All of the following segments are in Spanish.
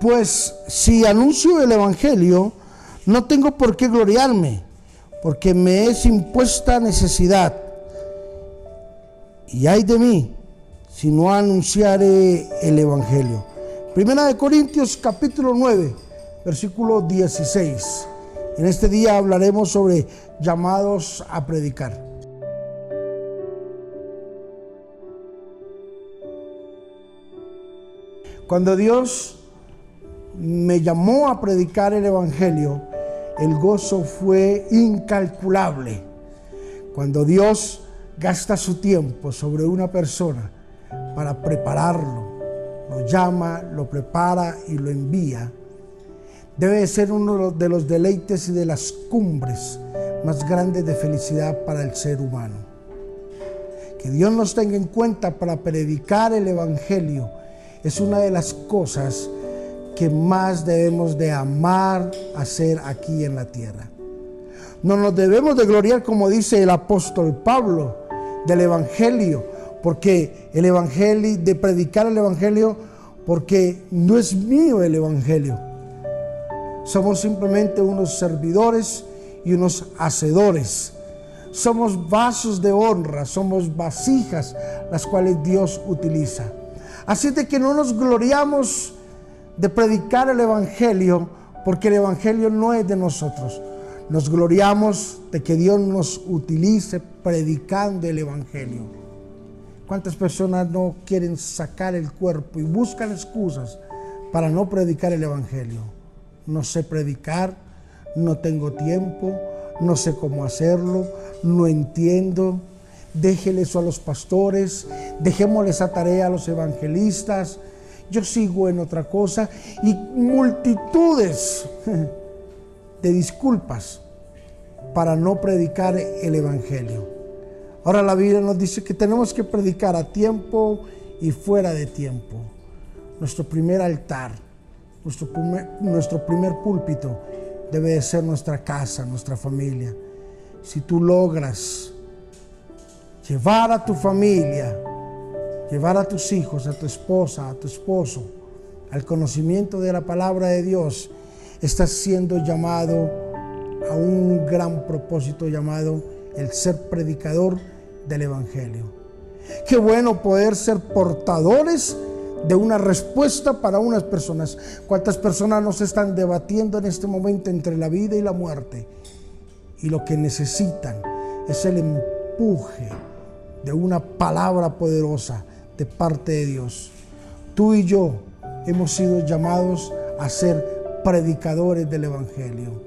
Pues si anuncio el Evangelio, no tengo por qué gloriarme, porque me es impuesta necesidad. Y hay de mí si no anunciare el Evangelio. Primera de Corintios capítulo 9, versículo 16. En este día hablaremos sobre llamados a predicar. Cuando Dios me llamó a predicar el Evangelio, el gozo fue incalculable. Cuando Dios gasta su tiempo sobre una persona para prepararlo, lo llama, lo prepara y lo envía, debe ser uno de los deleites y de las cumbres más grandes de felicidad para el ser humano. Que Dios nos tenga en cuenta para predicar el Evangelio es una de las cosas que más debemos de amar hacer aquí en la tierra. No nos debemos de gloriar, como dice el apóstol Pablo, del Evangelio, porque el Evangelio, de predicar el Evangelio, porque no es mío el Evangelio. Somos simplemente unos servidores y unos hacedores. Somos vasos de honra, somos vasijas las cuales Dios utiliza. Así de que no nos gloriamos de predicar el Evangelio, porque el Evangelio no es de nosotros. Nos gloriamos de que Dios nos utilice predicando el Evangelio. ¿Cuántas personas no quieren sacar el cuerpo y buscan excusas para no predicar el Evangelio? No sé predicar, no tengo tiempo, no sé cómo hacerlo, no entiendo. Déjele eso a los pastores, dejémosle esa tarea a los evangelistas. Yo sigo en otra cosa y multitudes de disculpas para no predicar el Evangelio. Ahora la Biblia nos dice que tenemos que predicar a tiempo y fuera de tiempo. Nuestro primer altar, nuestro primer, nuestro primer púlpito debe de ser nuestra casa, nuestra familia. Si tú logras llevar a tu familia, llevar a tus hijos, a tu esposa, a tu esposo, al conocimiento de la palabra de Dios, estás siendo llamado a un gran propósito llamado el ser predicador del Evangelio. Qué bueno poder ser portadores de una respuesta para unas personas. ¿Cuántas personas nos están debatiendo en este momento entre la vida y la muerte? Y lo que necesitan es el empuje de una palabra poderosa de parte de Dios. Tú y yo hemos sido llamados a ser predicadores del Evangelio.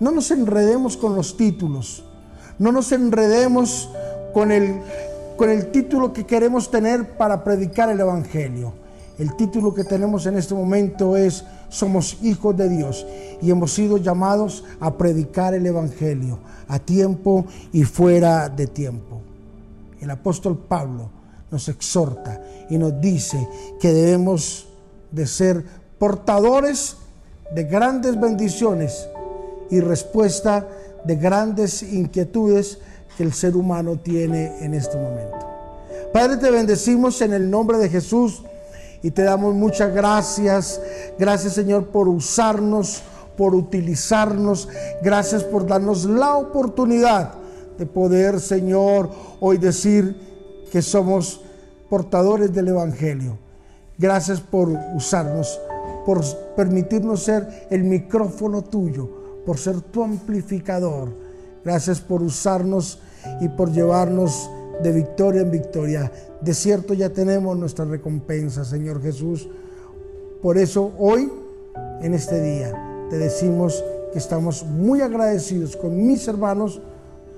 No nos enredemos con los títulos. No nos enredemos con el, con el título que queremos tener para predicar el Evangelio. El título que tenemos en este momento es Somos hijos de Dios y hemos sido llamados a predicar el Evangelio a tiempo y fuera de tiempo. El apóstol Pablo nos exhorta y nos dice que debemos de ser portadores de grandes bendiciones y respuesta de grandes inquietudes que el ser humano tiene en este momento. Padre, te bendecimos en el nombre de Jesús y te damos muchas gracias. Gracias Señor por usarnos, por utilizarnos. Gracias por darnos la oportunidad de poder, Señor, hoy decir que somos portadores del Evangelio. Gracias por usarnos, por permitirnos ser el micrófono tuyo, por ser tu amplificador. Gracias por usarnos y por llevarnos de victoria en victoria. De cierto ya tenemos nuestra recompensa, Señor Jesús. Por eso hoy, en este día, te decimos que estamos muy agradecidos con mis hermanos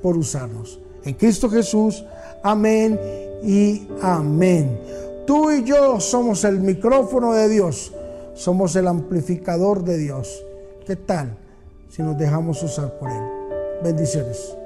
por usarnos. En Cristo Jesús, amén y amén. Tú y yo somos el micrófono de Dios, somos el amplificador de Dios. ¿Qué tal si nos dejamos usar por Él? Bendiciones.